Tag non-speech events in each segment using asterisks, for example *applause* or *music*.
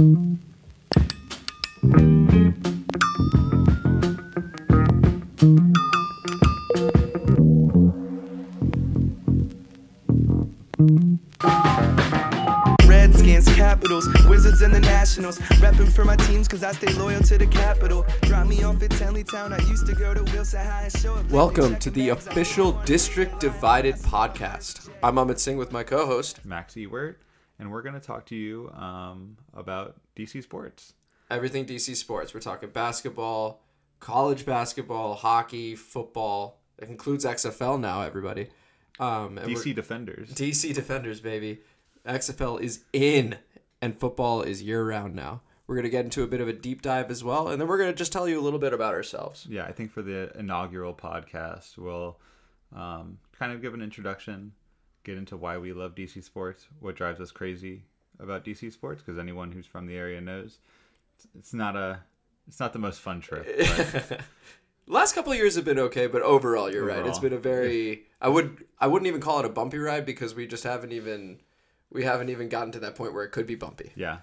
Redskins, for my teams because I stay loyal to the capital. Drop me off at Tenleytown. I used to go to Wilson High and show up. Welcome to the official District Divided podcast. I'm Amit Singh with my co-host. Max Ewert, and we're going to talk to you um, about DC sports. Everything DC sports. We're talking basketball, college basketball, hockey, football. It includes XFL now. Everybody. Um, and DC Defenders. DC Defenders, baby. XFL is in, and football is year round now. We're gonna get into a bit of a deep dive as well, and then we're gonna just tell you a little bit about ourselves. yeah, I think for the inaugural podcast, we'll um, kind of give an introduction, get into why we love DC sports, what drives us crazy about DC sports, because anyone who's from the area knows it's, not a it's not the most fun trip. *laughs* Last couple of years have been okay, but overall, you're right. It's been a very I would I wouldn't even call it a bumpy ride because we just haven't even we haven't even gotten to that point where it could be bumpy. yeah,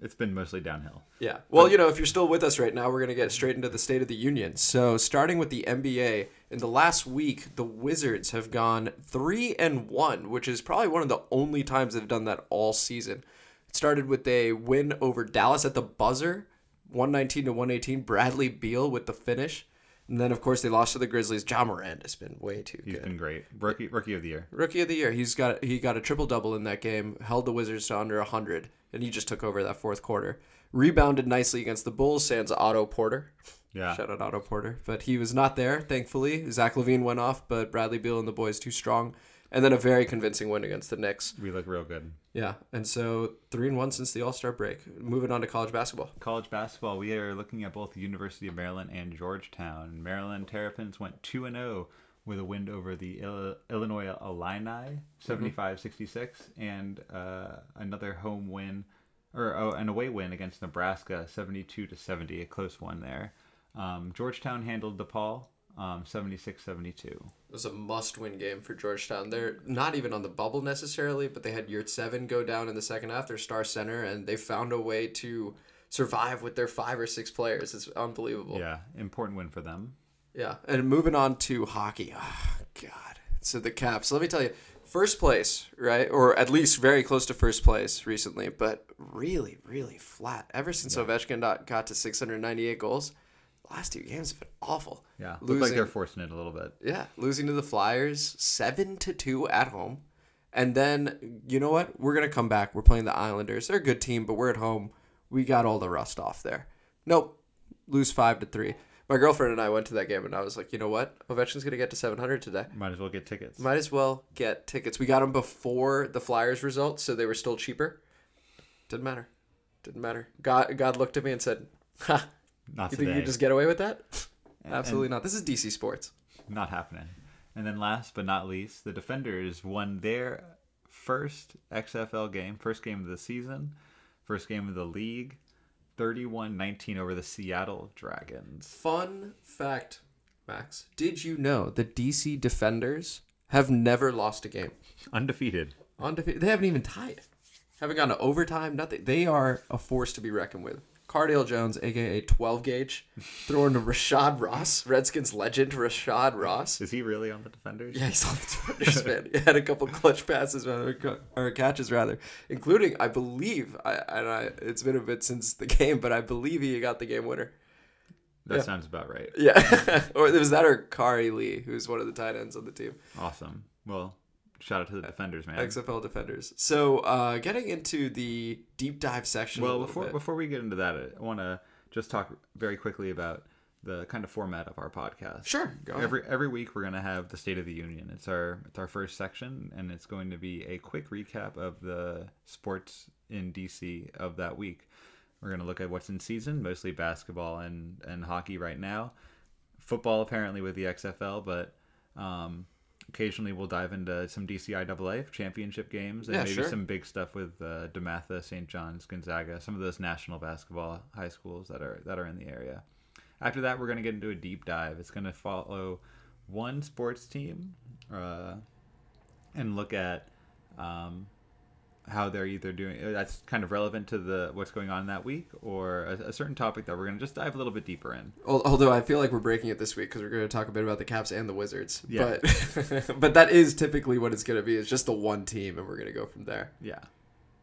it's been mostly downhill. Yeah. Well, you know, if you're still with us right now, we're going to get straight into the State of the Union. So, starting with the NBA, in the last week, the Wizards have gone 3 and 1, which is probably one of the only times they've done that all season. It started with a win over Dallas at the buzzer, 119 to 118. Bradley Beal with the finish. And then, of course, they lost to the Grizzlies. Ja Morant has been way too He's good. been great. Rookie rookie of the year. Rookie of the year. He's got he got a triple double in that game. Held the Wizards to under hundred, and he just took over that fourth quarter. Rebounded nicely against the Bulls. Sans Otto Porter. Yeah. Shout out Otto Porter, but he was not there. Thankfully, Zach LaVine went off, but Bradley Beal and the boys too strong. And then a very convincing win against the Knicks. We look real good. Yeah, and so three and one since the All Star break. Moving on to college basketball. college basketball, we are looking at both the University of Maryland and Georgetown. Maryland Terrapins went 2 and 0 with a win over the Ill- Illinois Illini, 75-66, and uh, another home win or oh, an away win against Nebraska, 72 to 70, a close one there. Um, Georgetown handled DePaul, um, 76-72. It was a must-win game for Georgetown. They're not even on the bubble necessarily, but they had Yurtseven go down in the second half. Their star center, and they found a way to survive with their five or six players. It's unbelievable. Yeah, important win for them. Yeah. And moving on to hockey. Oh, God. So the Caps. Let me tell you, first place, right, or at least very close to first place recently, but really, really flat. Ever since Ovechkin got, to 698 goals, last two games have been awful. Yeah, look like they're forcing it a little bit. Yeah, losing to the Flyers seven to two at home, and then you know what? We're gonna come back. We're playing the Islanders. They're a good team, but we're at home. We got all the rust off there. Nope, lose five to three. My girlfriend and I went to that game, and I was like, you know what? Ovechkin's gonna get to seven hundred today. Might as well get tickets. Might as well get tickets. We got them before the Flyers results, so they were still cheaper. Didn't matter. Didn't matter. God, God looked at me and said, "Ha, Not you today. think you just get away with that? And- Absolutely not. This is DC sports." not happening. And then last but not least, the Defenders won their first XFL game, first game of the season, first game of the league, 31-19 over the Seattle Dragons. Fun fact, Max. Did you know the DC Defenders have never lost a game? Undefeated. Undefeated. They haven't even tied. Haven't gone to overtime. Nothing. They are a force to be reckoned with. Cardale Jones, aka 12 gauge, throwing to Rashad Ross, Redskins legend Rashad Ross. Is he really on the Defenders? Yeah, he's on the Defenders, *laughs* man. He had a couple clutch passes, or catches, rather, including, I believe, I, and I, it's been a bit since the game, but I believe he got the game winner. That Yeah. sounds about right. Yeah, *laughs* or it was that or Khari Lee, who's one of the tight ends on the team. Awesome. Well, shout out to the Defenders, man. XFL defenders. So, uh, getting into the deep dive section. Well, before bit. before we get into that, I want to just talk very quickly about the kind of format of our podcast. Sure. Every every week we're gonna have the State of the Union. It's our it's our first section, and it's going to be a quick recap of the sports in DC of that week. We're gonna look at what's in season, mostly basketball and and hockey right now. Football apparently with the XFL, but um, occasionally we'll dive into some DCIAA championship games and Yeah, maybe sure. some big stuff with uh, DeMatha, St. John's, Gonzaga, some of those national basketball high schools that are that are in the area. After that, we're going to get into a deep dive. It's going to follow one sports team, uh, and look at um, how they're either doing uh, that's kind of relevant to the what's going on that week or a, a certain topic that we're going to just dive a little bit deeper in Although I feel like we're breaking it this week because we're going to talk a bit about the Caps and the Wizards. Yeah. But *laughs* but that is typically what it's going to be. It's just the one team, and we're going to go from there. yeah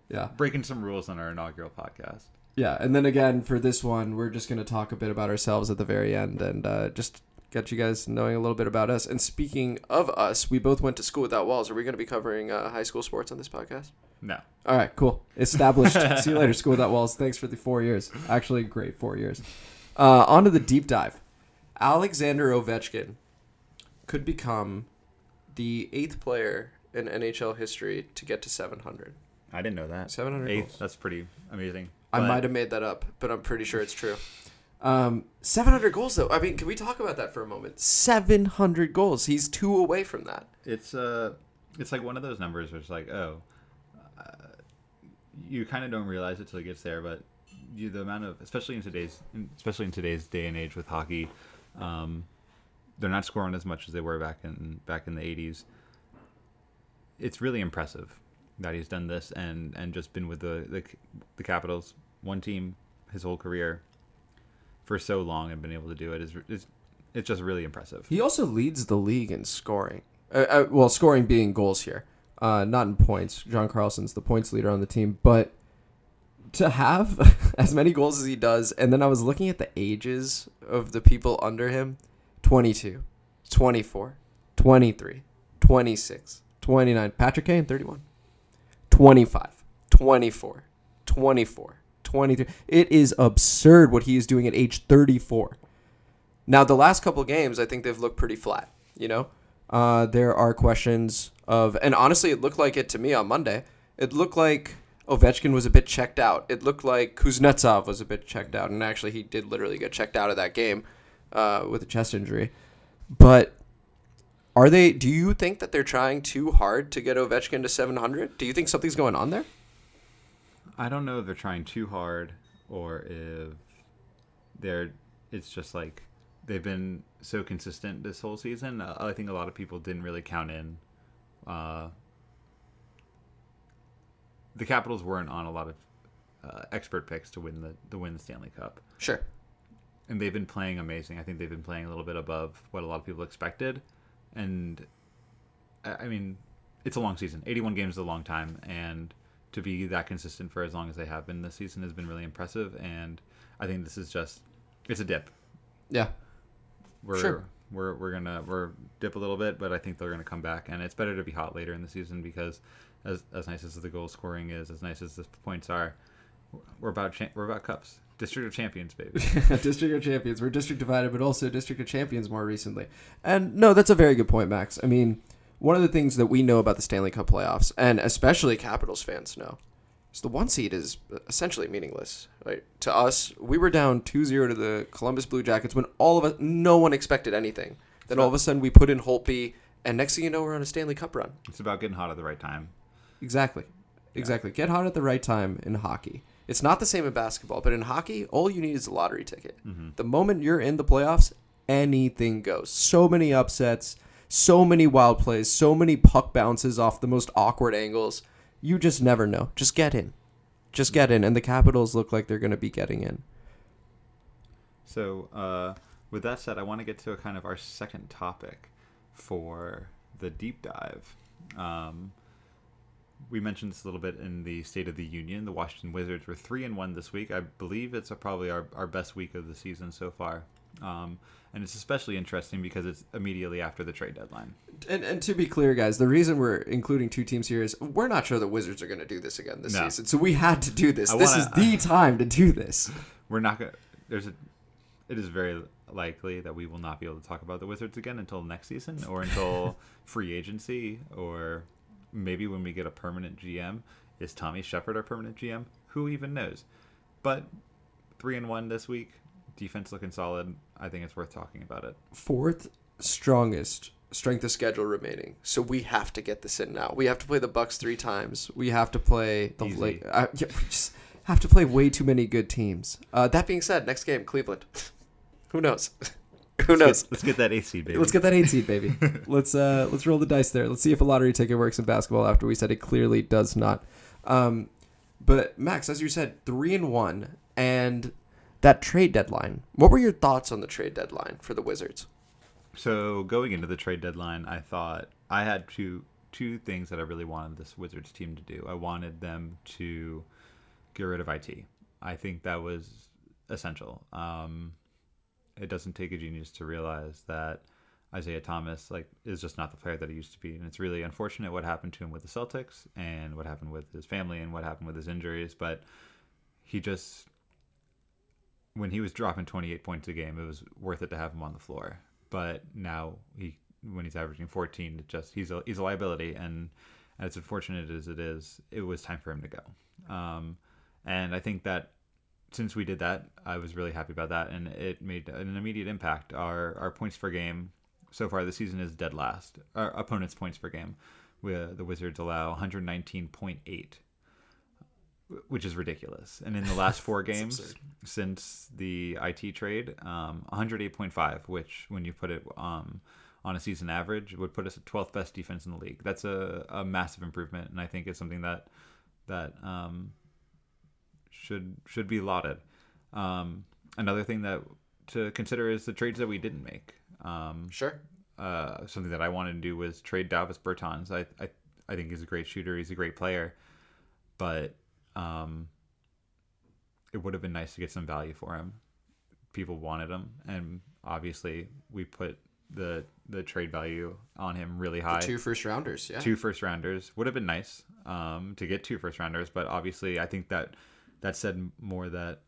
Yeah. breaking some rules on our inaugural podcast Yeah, and then again for this one, we're just going to talk a bit about ourselves at the very end and uh, just get you guys knowing a little bit about us. And speaking of us, we both went to school without walls. Are we going to be covering uh, high school sports on this podcast? no All right, cool. Established. *laughs* See you later, School Without Walls. Thanks for the four years. Actually, great four years. Uh, on to the deep dive. Alexander Ovechkin could become the eighth player in NHL history to get to 700. i didn't know that 700 Eighth, goals. that's pretty amazing I But- might have made that up, but I'm pretty sure it's true. Um, 700 goals, though. I mean, can we talk about that for a moment? 700 goals. He's two away from that. it's uh it's like one of those numbers where it's like oh uh, you kind of don't realize it till it gets there but you the amount of especially in today's especially in today's day and age with hockey um they're not scoring as much as they were back in back in the 80s it's really impressive that he's done this and and just been with the the, the capitals one team his whole career for so long and been able to do it is is it's just really impressive He also leads the league in scoring. Uh, uh, well, scoring being goals here, uh, not in points. John Carlson's the points leader on the team, but to have *laughs* as many goals as he does, and then I was looking at the ages of the people under him 22, 24, 23, 26, 29. Patrick Kane, 31, 25, 24, 24, 23. It is absurd what he is doing at age 34. Now, the last couple games, I think they've looked pretty flat. You know, uh, there are questions of, and honestly, it looked like it to me on Monday. It looked like Ovechkin was a bit checked out. It looked like Kuznetsov was a bit checked out, and actually, he did literally get checked out of that game uh, with a chest injury. But are they? Do you think that they're trying too hard to get Ovechkin to 700? Do you think something's going on there? I don't know if they're trying too hard or if they're it's just like they've been so consistent this whole season. Uh, I think a lot of people didn't really count in uh, the Capitals weren't on a lot of uh, expert picks to win the to win the Stanley Cup. Sure. And they've been playing amazing. I think they've been playing a little bit above what a lot of people expected. And I I mean, it's a long season. 81 games is a long time and to be that consistent for as long as they have been this season has been really impressive and I think this is just it's a dip. Yeah. We're Sure. we're we're gonna we're dip a little bit, but I think they're gonna come back, and it's better to be hot later in the season because as as nice as the goal scoring is, as nice as the points are, we're about cha- we're about cups, district of champions, baby. *laughs* district of champions. We're district divided, but also district of champions more recently. And no, that's a very good point, Max. I mean, one of the things that we know about the Stanley Cup playoffs, and especially Capitals fans know, is the one seed is essentially meaningless. Right? To us, we were down 2-0 to the Columbus Blue Jackets when all of us, no one expected anything. Then all of a sudden we put in Holtby, and next thing you know, we're on a Stanley Cup run. it's about getting hot at the right time. Exactly. Exactly. Get hot at the right time in hockey. It's not the same in basketball, but in hockey, all you need is a lottery ticket. Mm-hmm. The moment you're in the playoffs, anything goes. So many upsets, so many wild plays, so many puck bounces off the most awkward angles. You just never know. Just get in. Just get in. And the Capitals look like they're going to be getting in. So, uh, with that said, I want to get to a kind of our second topic for the deep dive. Um, we mentioned this a little bit in the State of the Union. The Washington Wizards were three and one this week. I believe it's probably our, our best week of the season so far. Um, and it's especially interesting because it's immediately after the trade deadline. And, and to be clear, guys, the reason we're including two teams here is we're not sure the Wizards are going to do this again this No. season. So we had to do this. I this wanna- is the time to do this. *laughs* We're not going to. There's a. It is very likely that we will not be able to talk about the Wizards again until next season or until *laughs* free agency or maybe when we get a permanent GM. Is Tommy Sheppard our permanent GM? Who even knows? But three and one this week. Defense looking solid. I think it's worth talking about it. fourth strongest strength of schedule remaining. So we have to get this in now. We have to play the Bucks three times. We have to play the Easy. late. Uh, yeah, we just have to play way too many good teams. Uh, that being said, next game Cleveland. *laughs* Who knows? *laughs* Who knows? Let's get that eighth seed, baby. Let's get that eight seed, baby. *laughs* let's uh let's roll the dice there. Let's see if a lottery ticket works in basketball after we said it clearly does not. Um, but Max, as you said, three and one, and that trade deadline. What were your thoughts on the trade deadline for the Wizards? So going into the trade deadline, I thought I had two two things that I really wanted this Wizards team to do. I wanted them to get rid of it. I think that was essential. Um, it doesn't take a genius to realize that Isaiah Thomas like is just not the player that he used to be, and it's really unfortunate what happened to him with the Celtics and what happened with his family and what happened with his injuries. But he just when he was dropping 28 points a game, it was worth it to have him on the floor. But now he when he's averaging 14, it just he's a he's a liability, and as unfortunate as it is, it was time for him to go. Um, and I think that since we did that, I was really happy about that, and it made an immediate impact. Our our points per game so far this season is dead last. Our opponents' points per game, where the Wizards allow 119.8, which is ridiculous. And in the last four *laughs* games since the IT trade, um, 108.5, which when you put it um, on a season average would put us at 12th best defense in the league. That's a, a massive improvement, and I think it's something that that um, should should be lauded. Um, another thing that to consider is the trades that we didn't make. Um, Sure. uh, something that I wanted to do was trade Davis Bertans. I, I I think he's a great shooter. He's a great player, but um, it would have been nice to get some value for him. People wanted him, and obviously we put the the trade value on him really high. Two first rounders. Yeah. Two first rounders would have been nice um, to get two first rounders, but obviously I think that that said more that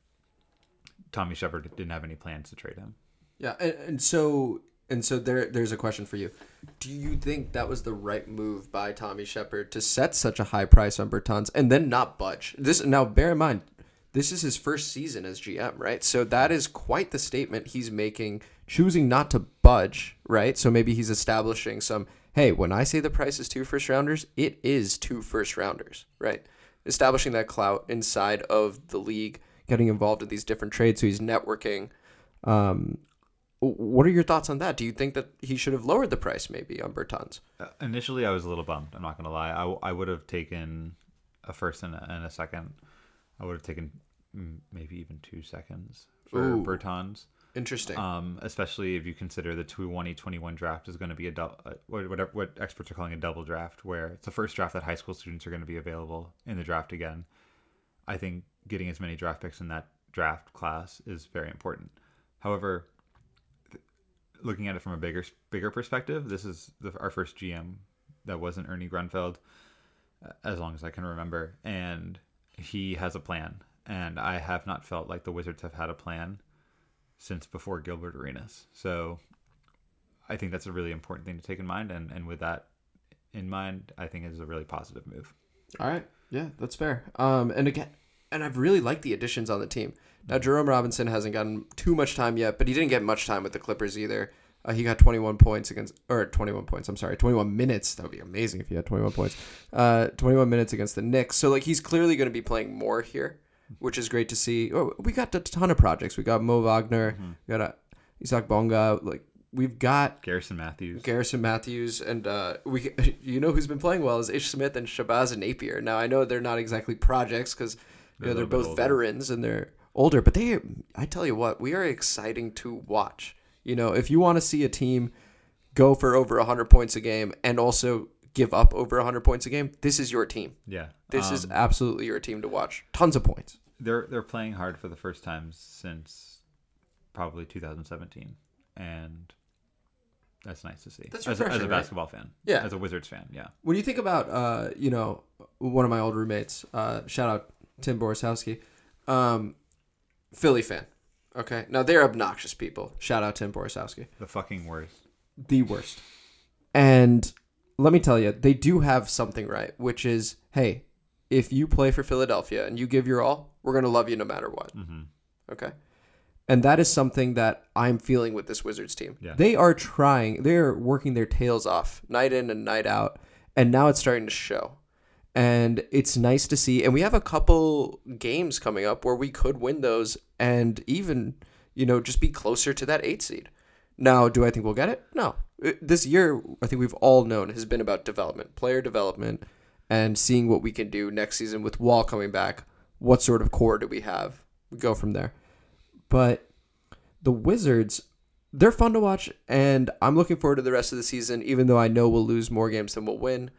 Tommy Sheppard didn't have any plans to trade him. Yeah, and, and so and so there there's a question for you. Do you think that was the right move by Tommy Sheppard to set such a high price on Bertans and then not budge? This now bear in mind, this is his first season as GM, right? So that is quite the statement he's making, choosing not to budge, right? So maybe he's establishing some. Hey, when I say the price is two first rounders, it is two first rounders, right? Establishing that clout inside of the league, getting involved in these different trades, so he's networking. Um, what are your thoughts on that? Do you think that he should have lowered the price maybe on Bertans? Uh, initially, I was a little bummed. I'm not gonna lie. I, I would have taken a first and a, and a second. I would have taken maybe even two seconds for Ooh. Bertans. Interesting. Um, especially if you consider the 2021 draft is going to be a double, uh, what whatever what experts are calling a double draft, where it's the first draft that high school students are going to be available in the draft again. I think getting as many draft picks in that draft class is very important. However, looking at it from a bigger bigger perspective, this is the, our first GM that wasn't Ernie Grunfeld, uh, as long as I can remember, and he has a plan. And I have not felt like the Wizards have had a plan since before Gilbert Arenas. So I think that's a really important thing to take in mind. And, and with that in mind, I think is a really positive move. All right. Yeah, that's fair. Um, and again, and I've really liked the additions on the team. Now, Jerome Robinson hasn't gotten too much time yet, but he didn't get much time with the Clippers either. Uh, he got 21 points against, or 21 points. I'm sorry, 21 minutes. That would be amazing if he had 21 points. Uh, 21 minutes against the Knicks. So like he's clearly going to be playing more here, which is great to see. Oh, we got a ton of projects. We got Mo Wagner. We got uh, Isaac Bonga. Like we've got Garrison Matthews. Garrison Matthews and uh, we *laughs* you know who's been playing well is Ish Smith and Shabazz Napier. Now I know they're not exactly projects because you They're know they're both veterans and they're older, but they I tell you what we are exciting to watch. You know if you want to see a team go for over hundred points a game and also give up over hundred points a game, this is your team. yeah. This is Um, absolutely your team to watch. Tons of points. they're they're playing hard for the first time since probably 2017, and that's nice to see. That's as, a, as a refreshing, right? basketball fan. Yeah. as a Wizards fan. Yeah, when you think about uh, you know one of my old roommates uh, shout out tim borisowski um, philly fan okay now they're obnoxious people shout out tim borisowski the fucking worst. the worst and let me tell you they do have something right which is hey if you play for philadelphia and you give your all we're going to love you no matter what Mm-hmm. Okay. And that is something that I'm feeling with this Wizards team. Yeah. They are trying, they're working their tails off night in and night out. And now it's starting to show. And it's nice to see. And we have a couple games coming up where we could win those and even, you know, just be closer to that eight seed. Now, do I think we'll get it? No. Uh, this year, I think we've all known has been about development, player development, and seeing what we can do next season with Wall coming back. What sort of core do we have? We go from there. But the Wizards, they're fun to watch, and I'm looking forward to the rest of the season, even though I know we'll lose more games than we'll win.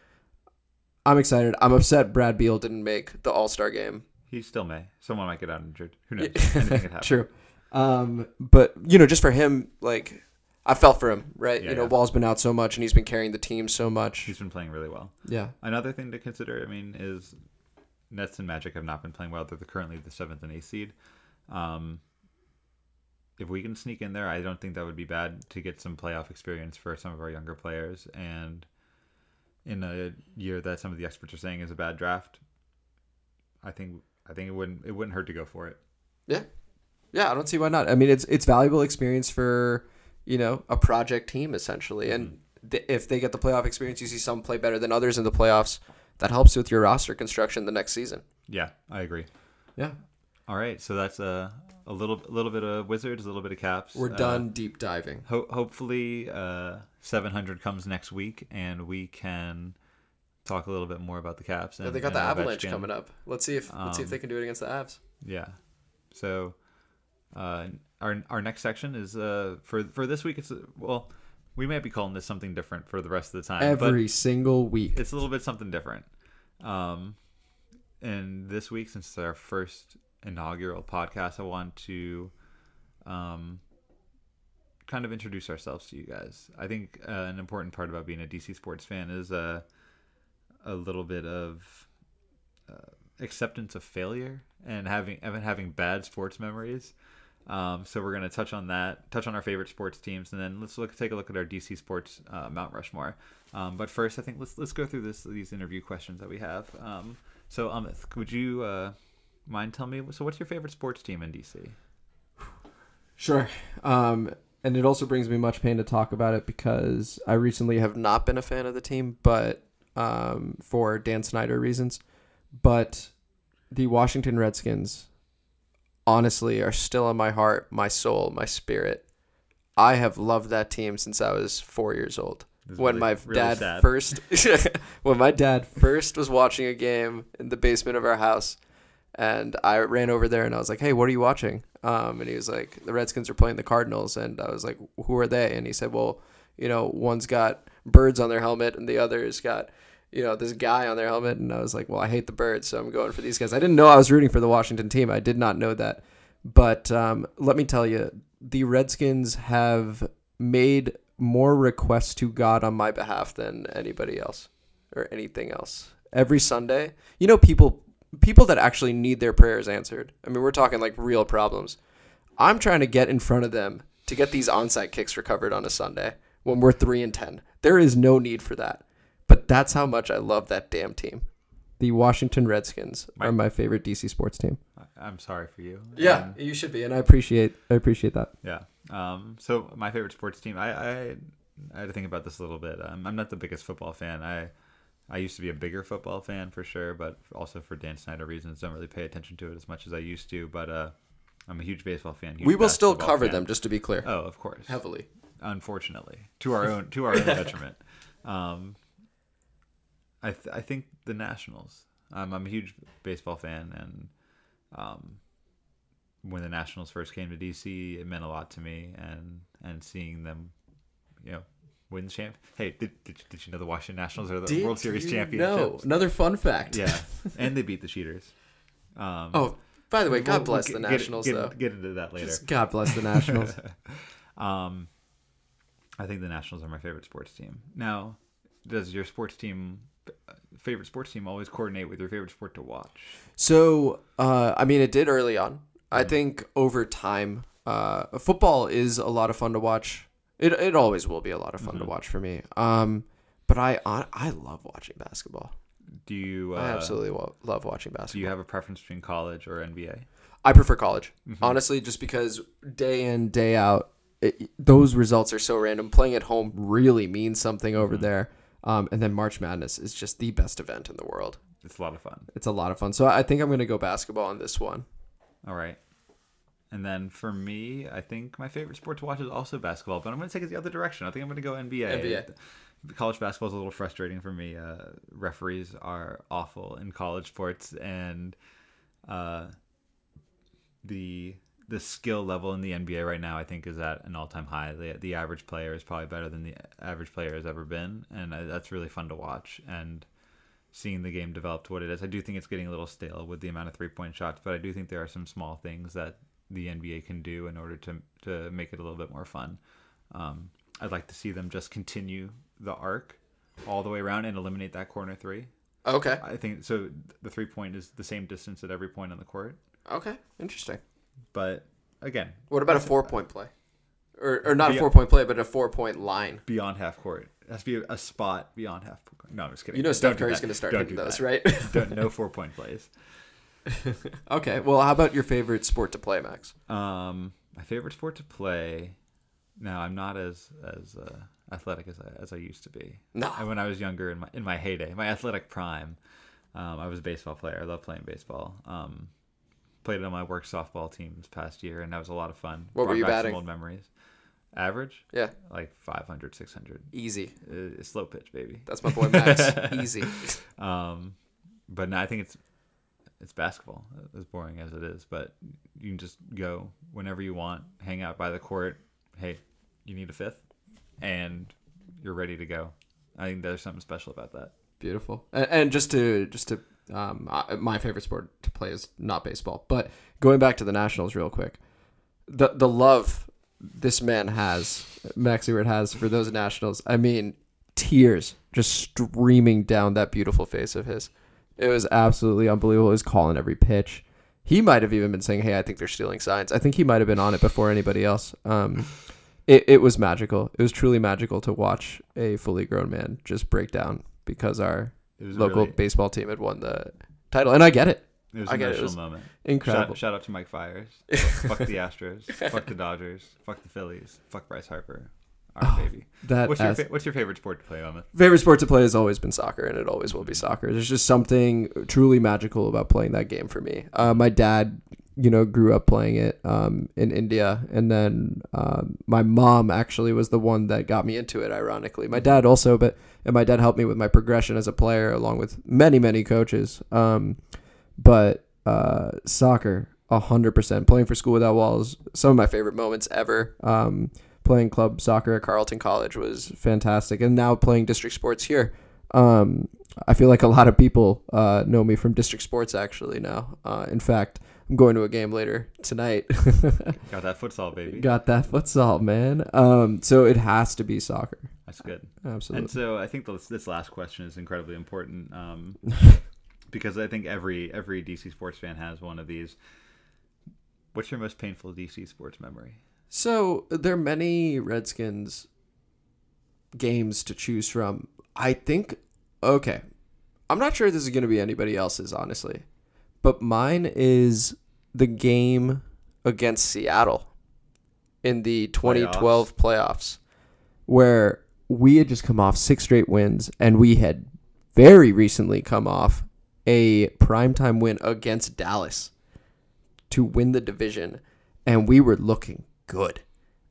I'm excited. I'm upset Brad Beal didn't make the All Star game. He still may. Someone might get out injured. Who knows? *laughs* Anything could happen. True. Um, but you know, just for him, like I felt for him, right? Yeah, you know, yeah. Wall's been out so much, and he's been carrying the team so much. He's been playing really well. Yeah, Another thing to consider, I mean, is Nets and Magic have not been playing well. They're the- currently the seventh and eighth seed. Um, if we can sneak in there, I don't think that would be bad to get some playoff experience for some of our younger players. And in a year that some of the experts are saying is a bad draft, I think I think it wouldn't it wouldn't hurt to go for it. yeah, yeah. I don't see why not. I mean, it's it's valuable experience for you know a project team essentially, and mm-hmm. th- if they get the playoff experience, you see some play better than others in the playoffs. That helps with your roster construction the next season. Yeah, I agree. Yeah, All right, so that's a a little a little bit of Wizards, a little bit of Caps. we're Uh, done deep diving. Ho- hopefully, uh, 700 comes next week, and we can talk a little bit more about the Caps. And, Yeah, they got the Avalanche Ovechkin. coming up. Let's see if let's see if Um, they can do it against the Avs. Yeah. So, uh, our our next section is uh for for this week. It's uh, well, we might be calling this something different for the rest of the time. Every single week. it's a little bit something different. Um, and this week, since it's our first inaugural podcast, I want to um, kind of introduce ourselves to you guys. I think uh, an important part about being a DC sports fan is uh, a little bit of uh, acceptance of failure and having and having bad sports memories. Um, so we're gonna touch on that, touch on our favorite sports teams, and then let's look take a look at our DC sports uh, Mount Rushmore. Um, but first, I think let's let's go through this these interview questions that we have. Um, so Amit, would you uh, mind telling me? So what's your favorite sports team in DC? Sure. Um, and it also brings me much pain to talk about it because I recently have not been a fan of the team, but um, for Dan Snyder reasons. But the Washington Redskins, honestly, are still in my heart, my soul, my spirit. I have loved that team since I was four years old. When really- my dad sad. first, *laughs* when my dad first was watching a game in the basement of our house, and I ran over there and I was like, "Hey, what are you watching?" Um, and he was like, "The Redskins are playing the Cardinals," and I was like, "Who are they?" And he said, "Well, you know, one's got birds on their helmet and the other's got." You know, this guy on their helmet, and I was like, "Well, I hate the birds, so I'm going for these guys." I didn't know I was rooting for the Washington team. I did not know that, but um, let me tell you, the Redskins have made more requests to God on my behalf than anybody else or anything else. Every Sunday, you know, people people that actually need their prayers answered. I mean, we're talking like real problems. I'm trying to get in front of them to get these onside kicks recovered on a Sunday when we're three and ten. There is no need for that. But that's how much I love that damn team. The Washington Redskins are my favorite DC sports team. I'm sorry for you. Yeah, Um, you should be, and I appreciate I appreciate that. Yeah. Um, so my favorite sports team, I, I, I had to think about this a little bit. Um, I'm not the biggest football fan. I, I used to be a bigger football fan for sure, but also for Dan Snyder reasons, don't really pay attention to it as much as I used to. But uh, I'm a huge baseball fan. huge We will still cover fan. them, just to be clear, Oh, of course. heavily. Unfortunately, to our own to our own *laughs* detriment. Um, I th- I think the Nationals. Um, I'm a huge baseball fan, and um, when the Nationals first came to DC, it meant a lot to me, and and seeing them, you know, win the champ. Hey, did, did, did you know the Washington Nationals are the World Series championships? No, another fun fact. Yeah, *laughs* and they beat the Cheaters. Um, Oh, by the way, God we'll- we'll bless get- the Nationals, get, though. Get into that later. Just God bless the Nationals. *laughs* Um, I think the Nationals are my favorite sports team. Now, does your sports team, favorite sports team, always coordinate with your favorite sport to watch? so, uh, I mean, it did early on. I Mm. think over time, uh, football is a lot of fun to watch. It, it always will be a lot of fun Mm-hmm. to watch for me. Um, but I I love watching basketball. Do you? Uh, I absolutely love watching basketball. Do you have a preference between college or NBA? I prefer college, Mm-hmm. honestly, just because day in day out, it, those results are so random. Playing at home really means something over Mm-hmm. there. Um, and then March Madness is just the best event in the world. It's a lot of fun. It's a lot of fun. So I think I'm going to go basketball on this one. All right. And then for me, I think my favorite sport to watch is also basketball, but I'm going to take it the other direction. I think I'm going to go NBA. NBA. College basketball is a little frustrating for me. Uh, referees are awful in college sports, and uh, the the skill level in the NBA right now, I think, is at an all time high. The, the average player is probably better than the average player has ever been, and I, that's really fun to watch. And seeing the game develop to what it is, I do think it's getting a little stale with the amount of three point shots, but I do think there are some small things that the NBA can do in order to to make it a little bit more fun. Um, I'd like to see them just continue the arc all the way around and eliminate that corner three. Okay. I think so. The three point is the same distance at every point on the court, Okay. Interesting. but again, What about a four point play? Or, or not a four point play, but a four point line. beyond half court. It has to be a spot beyond half court. No, I'm just kidding. You know Steph Curry's going to start hitting those, that. right? Don't, no *laughs* four point plays. *laughs* okay. Well, how about your favorite sport to play, Max? Um, my favorite sport to play. Now I'm not as as uh, athletic as I, as I used to be. No. And when I was younger, in my in my heyday, my athletic prime, um, I was a baseball player. I love playing baseball. Um, played it on my work softball team this past year, and that was a lot of fun. What were Brought you back batting? Some old memories. Average, Yeah. like 500, 600. Easy. Uh, slow pitch, baby. That's my boy Max. *laughs* Easy. Um, but no, I think it's it's basketball, as boring as it is. But you can just go whenever you want, hang out by the court. Hey, you need a fifth, and you're ready to go. I think there's something special about that. Beautiful. And, and just to just to um, my favorite sport to play is not baseball, but going back to the Nationals real quick, the the love this man has, Max Ewert has for those Nationals. I mean, tears just streaming down that beautiful face of his. It was absolutely unbelievable. He was calling every pitch. He might have even been saying, "Hey, I think they're stealing signs." I think he might have been on it before anybody else. Um, *laughs* it, it was magical. It was truly magical to watch a fully grown man just break down because our It was a local really, baseball team had won the title, and I get it. it was I an get it. It emotional was moment. Incredible. Shout, shout out to Mike Fiers. *laughs* fuck the Astros. fuck the Dodgers. Fuck the Phillies. Fuck Bryce Harper. Our baby. that What's your fa- What's your favorite sport to play, Mammoth? favorite sport to play has always been soccer, and it always will be soccer. There's just something truly magical about playing that game for me. Uh, my dad, you know, grew up playing it um, in India, and then um, my mom actually was the one that got me into it. Ironically, my dad also, but and my dad helped me with my progression as a player, along with many many coaches. Um, but uh, soccer, hundred percent. Playing for School Without Walls, some of my favorite moments ever. Um, playing club soccer at Carleton College was fantastic, and now playing district sports here. Um, I feel like a lot of people uh, know me from district sports actually now. Uh, in fact, I'm going to a game later tonight. *laughs* Got that futsal, baby. Got that futsal, man. Um, so it has to be soccer. That's good. Absolutely. And so I think this, this last question is incredibly important um, *laughs* because I think every every DC sports fan has one of these. What's your most painful DC sports memory? So there are many Redskins games to choose from. I think okay. I'm not sure this is going to be anybody else's honestly. But mine is the game against Seattle in the 2012 playoffs where we had just come off six straight wins and we had very recently come off a primetime win against Dallas to win the division and we were looking good.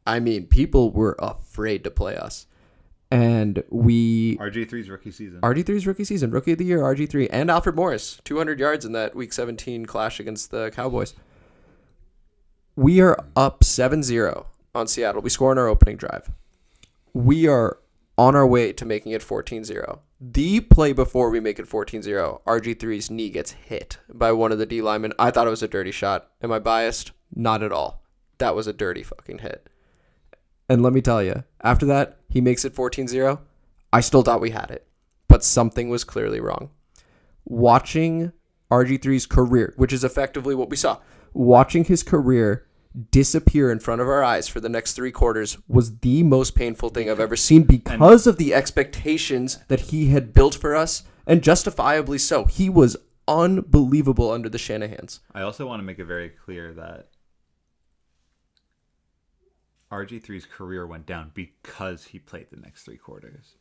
I mean, people were afraid to play us. And we RG3's rookie season. RG3's rookie season, rookie of the year, RG3, and Alfred Morris, 200 yards in that week 17 clash against the Cowboys. We are up 7 0 on Seattle. We score on our opening drive. We are on our way to making it 14 0. The play before we make it 14 0, RG3's knee gets hit by one of the D linemen. I thought it was a dirty shot. Am I biased? Not at all. That was a dirty fucking hit. And let me tell you, after that, he makes it 14 0. I still thought we had it, but something was clearly wrong. Watching RG3's career, which is effectively what we saw, watching his career disappear in front of our eyes for the next three quarters was the most painful thing I've ever seen because of the expectations that he had built for us, and justifiably so. He was unbelievable under the Shanahans. I also want to make it very clear that RG3's career went down because he played the next three quarters.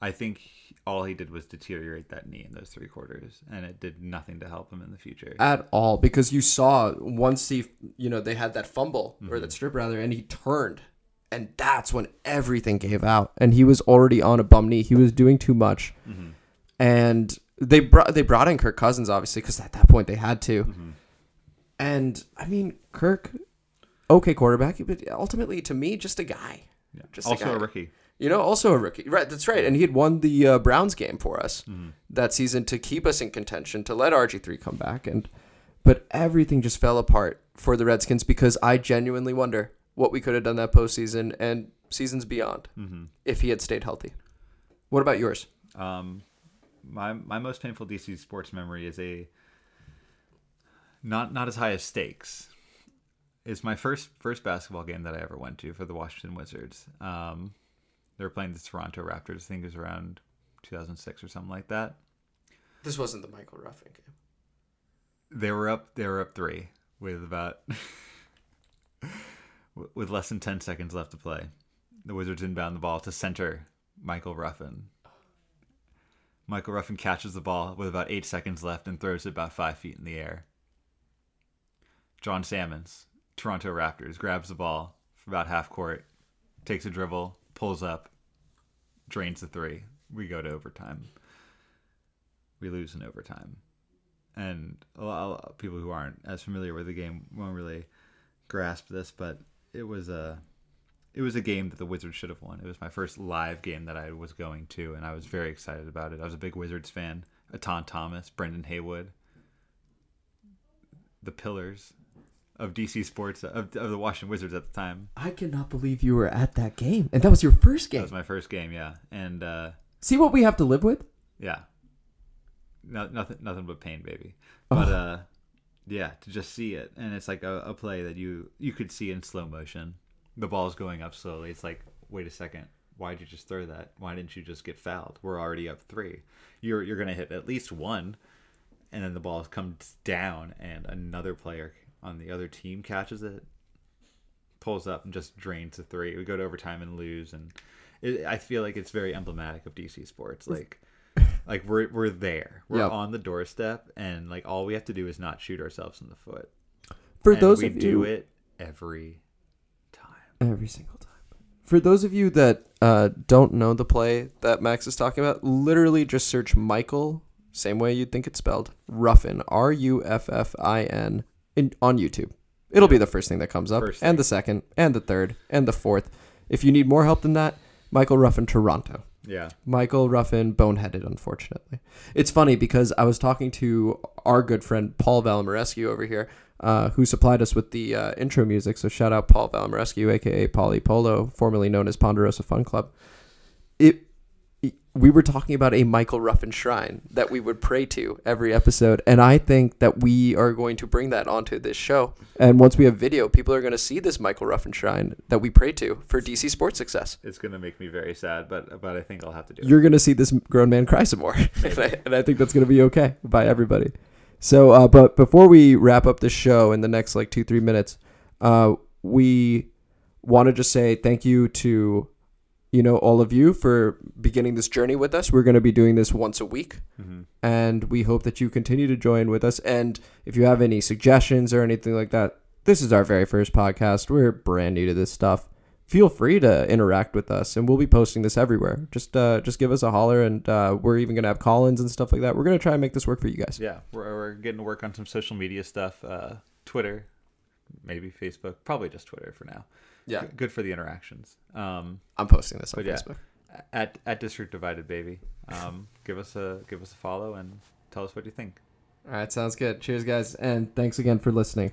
I think all he did was deteriorate that knee in those three quarters, and it did nothing to help him in the future. at all because you saw once he you know they had that fumble or Mm-hmm. that strip rather and he turned and that's when everything gave out and he was already on a bum knee he was doing too much Mm-hmm. and they brought they brought in Kirk Cousins obviously because at that point they had to Mm-hmm. and I mean Kirk okay quarterback but ultimately to me just a guy Yeah. just a also guy. a rookie. You know, also a rookie. Right, that's right. And he had won the uh, Browns game for us Mm-hmm. that season to keep us in contention, to let RG3 come back. And but everything just fell apart for the Redskins because I genuinely wonder what we could have done that postseason and seasons beyond Mm-hmm. if he had stayed healthy. What about yours? Um, my my most painful DC sports memory is a not not as high as stakes. It's my first first basketball game that I ever went to for the Washington Wizards. Um, they were playing the Toronto Raptors. I think it was around 2006 or something like that. This wasn't the Michael Ruffin game. They were up. They were up three with about *laughs* with less than 10 seconds left to play. The Wizards inbound the ball to center Michael Ruffin. Michael Ruffin catches the ball with about eight seconds left and throws it about five feet in the air. John Salmons, Toronto Raptors, grabs the ball for about half court, takes a dribble, pulls up, drains the three. We go to overtime. We lose in overtime. And a lot, of people who aren't as familiar with the game won't really grasp this, but it was a it was a game that the Wizards should have won. It was my first live game that I was going to, and I was very excited about it. I was a big Wizards fan. Etan Thomas, Brendan Haywood, the pillars of DC sports of, of the Washington Wizards at the time. I cannot believe you were at that game. And that was your first game. That was my first game, yeah, and uh, See what we have to live with? yeah, no, nothing, nothing but pain, baby. But uh, yeah, to just see it, and it's like a, a play that you you could see in slow motion. The ball's going up slowly. It's like, wait a second, why'd you just throw that? Why didn't you just get fouled? We're already up three. You're you're gonna hit at least one, and then the ball comes down, and another player on the other team catches it, pulls up, and just drains the three. We go to overtime and lose, and it, I feel like it's very emblematic of DC sports. Like, like we're we're there, we're Yep. on the doorstep, and like all we have to do is not shoot ourselves in the foot. For And those we of you do it every time. Every single time. For those of you that uh, don't know the play that Max is talking about, literally just search Michael, same way you'd think it's spelled, Ruffin, R U F F I N, in on YouTube. It'll be the first thing that comes up, First and thing. the second, and the third, and the fourth. If you need more help than that, Michael Ruffin, Toronto. Yeah. Michael Ruffin boneheaded, unfortunately. It's funny because I was talking to our good friend Paul Valamarescu over here, uh, who supplied us with the uh, intro music. So shout out Paul Valamarescu, aka Paulie Polo, formerly known as Ponderosa Fun Club. It- we were talking about a Michael Ruffin shrine that we would pray to every episode, and I think that we are going to bring that onto this show. And once we have video, people are going to see this Michael Ruffin shrine that we pray to for DC sports success It's gonna make me very sad, but but I think I'll have to do it. you're going to see this grown man cry some more. *laughs* and, I, and I think that's going to be okay by everybody. So, uh, but before we wrap up the show in the next like two, three minutes, uh, we want to just say thank you to, you know, all of you for beginning this journey with us. We're going to be doing this once a week. hmm And we hope that you continue to join with us. And if you have any suggestions or anything like that, this is our very first podcast. We're brand new to this stuff. Feel free to interact with us, and we'll be posting this everywhere. Just, uh, just give us a holler, and uh, we're even gonna have call-ins and stuff like that. We're gonna try and make this work for you guys. Yeah, we're we're getting to work on some social media stuff. Uh, Twitter, maybe Facebook, probably just Twitter for now. Yeah, G- good for the interactions. Um, I'm posting this on yeah. Facebook. at at District Divided, baby. Um, give us a give us a follow and tell us what you think. All right, sounds good. Cheers, guys, and thanks again for listening.